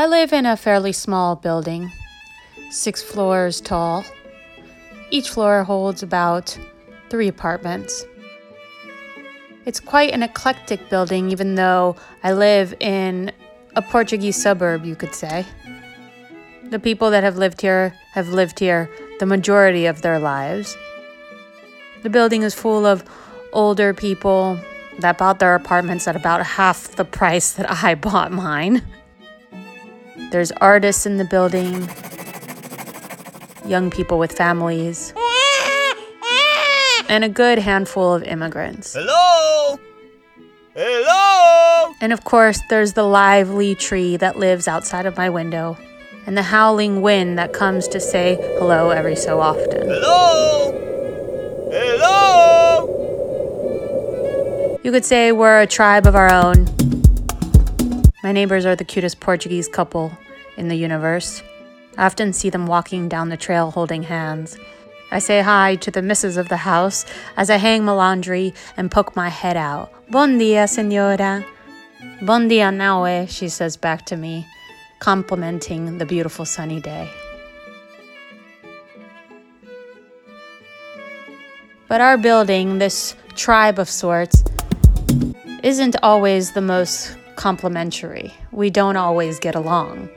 I live in a fairly small building, six floors tall. Each floor holds about three apartments. It's quite an eclectic building, even though I live in a Portuguese suburb, you could say. The people that have lived here have lived here the majority of their lives. The building is full of older people that bought their apartments at about half the price that I bought mine. There's artists in the building, young people with families, and a good handful of immigrants. Hello? Hello? And of course, there's the lively tree that lives outside of my window, and the howling wind that comes to say hello every so often. Hello? Hello? You could say we're a tribe of our own. My neighbors are the cutest Portuguese couple in the universe. I often see them walking down the trail holding hands. I say hi to the missus of the house as I hang my laundry and poke my head out. Bon dia, senora. Bon dia, naue, she says back to me, complimenting the beautiful sunny day. But our building, this tribe of sorts, isn't always the most complimentary. We don't always get along.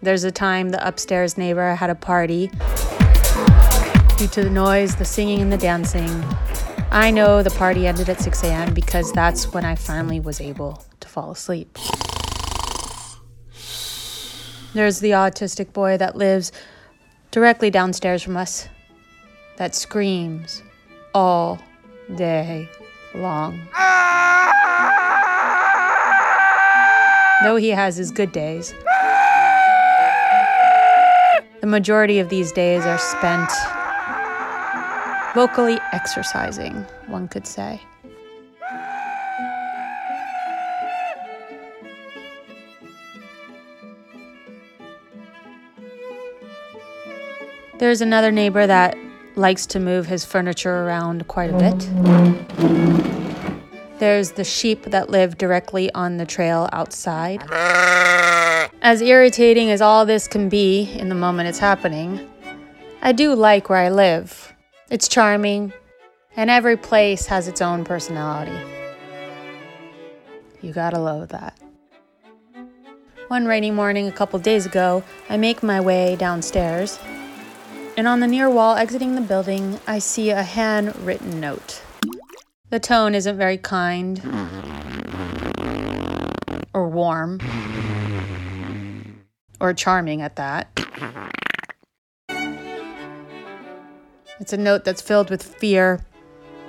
There's a time the upstairs neighbor had a party. Due to the noise, the singing, and the dancing, I know the party ended at 6 a.m. because that's when I finally was able to fall asleep. There's the autistic boy that lives directly downstairs from us that screams all day long. Though he has his good days, the majority of these days are spent vocally exercising, one could say. There's another neighbor that likes to move his furniture around quite a bit. There's the sheep that live directly on the trail outside. As irritating as all this can be in the moment it's happening, I do like where I live. It's charming, and every place has its own personality. You gotta love that. One rainy morning a couple days ago, I make my way downstairs and on the near wall exiting the building, I see a handwritten note. The tone isn't very kind or warm or charming at that. It's a note that's filled with fear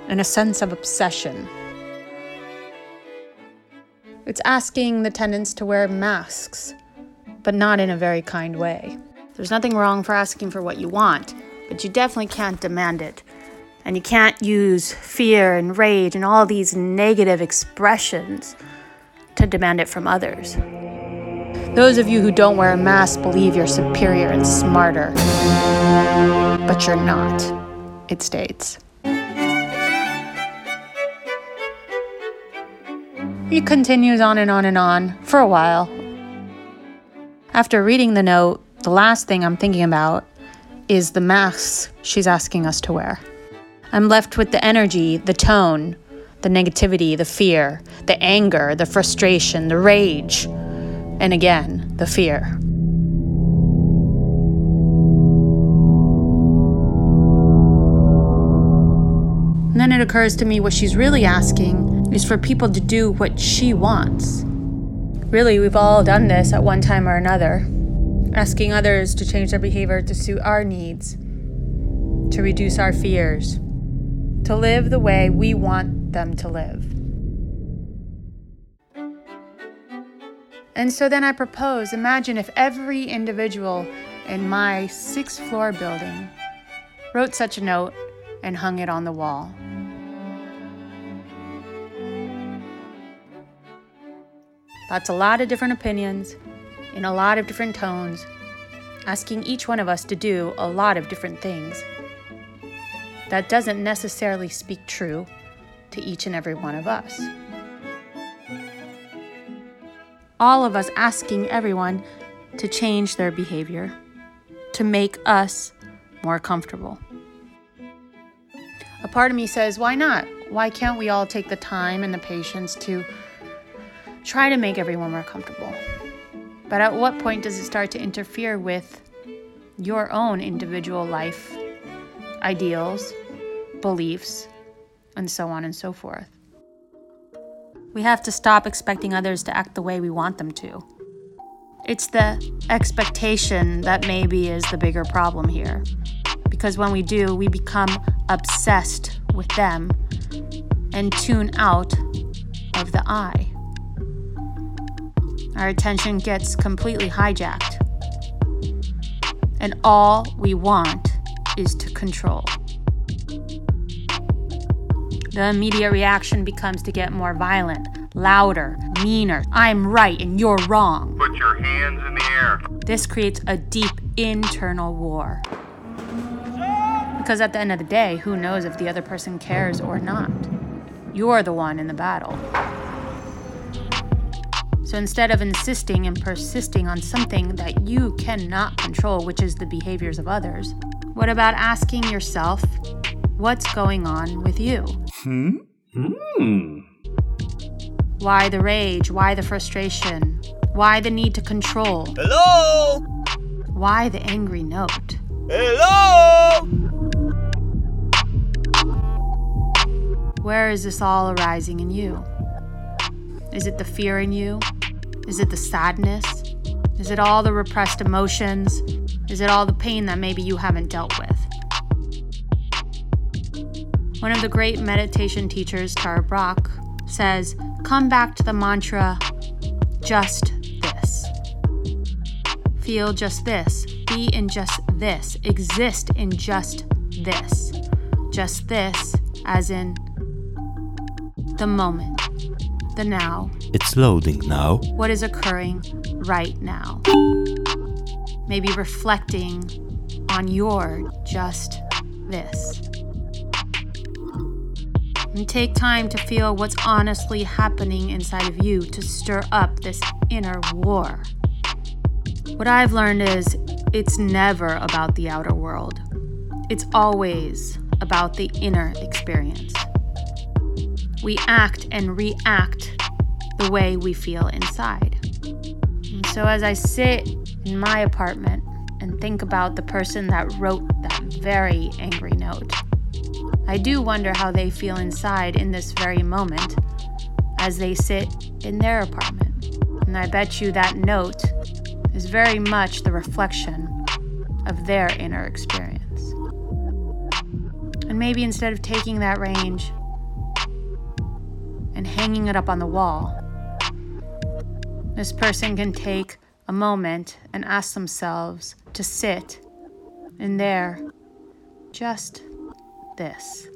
and a sense of obsession. It's asking the tenants to wear masks, but not in a very kind way. There's nothing wrong for asking for what you want, but you definitely can't demand it. And you can't use fear and rage and all these negative expressions to demand it from others. Those of you who don't wear a mask believe you're superior and smarter. But you're not, it states. It continues on and on and on for a while. After reading the note, the last thing I'm thinking about is the masks she's asking us to wear. I'm left with the energy, the tone, the negativity, the fear, the anger, the frustration, the rage, and again, the fear. And then it occurs to me what she's really asking is for people to do what she wants. Really, we've all done this at one time or another asking others to change their behavior to suit our needs, to reduce our fears, to live the way we want them to live. And so then I propose imagine if every individual in my six floor building wrote such a note and hung it on the wall. That's a lot of different opinions, in a lot of different tones, asking each one of us to do a lot of different things. That doesn't necessarily speak true to each and every one of us. all of us asking everyone to change their behavior, to make us more comfortable. A part of me says, why not? Why can't we all take the time and the patience to try to make everyone more comfortable? But at what point does it start to interfere with your own individual life, ideals, beliefs, and so on and so forth? We have to stop expecting others to act the way we want them to. It's the expectation that maybe is the bigger problem here. Because when we do, we become obsessed with them and tune out of the I. Our attention gets completely hijacked. And all we want is to control. The immediate reaction becomes to get more violent, louder, meaner. I'm right and you're wrong. Put your hands in the air. This creates a deep internal war. Because at the end of the day, who knows if the other person cares or not? You're the one in the battle. So instead of insisting and persisting on something that you cannot control, which is the behaviors of others, what about asking yourself, what's going on with you? Hmm? Hmm. Why the rage? Why the frustration? Why the need to control? Hello? Why the angry note? Hello? Where is this all arising in you? Is it the fear in you? Is it the sadness? Is it all the repressed emotions? Is it all the pain that maybe you haven't dealt with? One of the great meditation teachers, Tara Brach, says, Come back to the mantra, just this. Feel just this. Be in just this. Exist in just this. Just this, as in the moment, the now, It's loading now. what is occurring right now. Maybe reflecting on your just this. And take time to feel what's honestly happening inside of you to stir up this inner war. What I've learned is it's never about the outer world, it's always about the inner experience. We act and react the way we feel inside. And so as I sit in my apartment and think about the person that wrote that very angry note, I do wonder how they feel inside in this very moment as they sit in their apartment. And I bet you that note is very much the reflection of their inner experience. And maybe instead of taking that range and hanging it up on the wall, this person can take a moment and ask themselves to sit in their just this.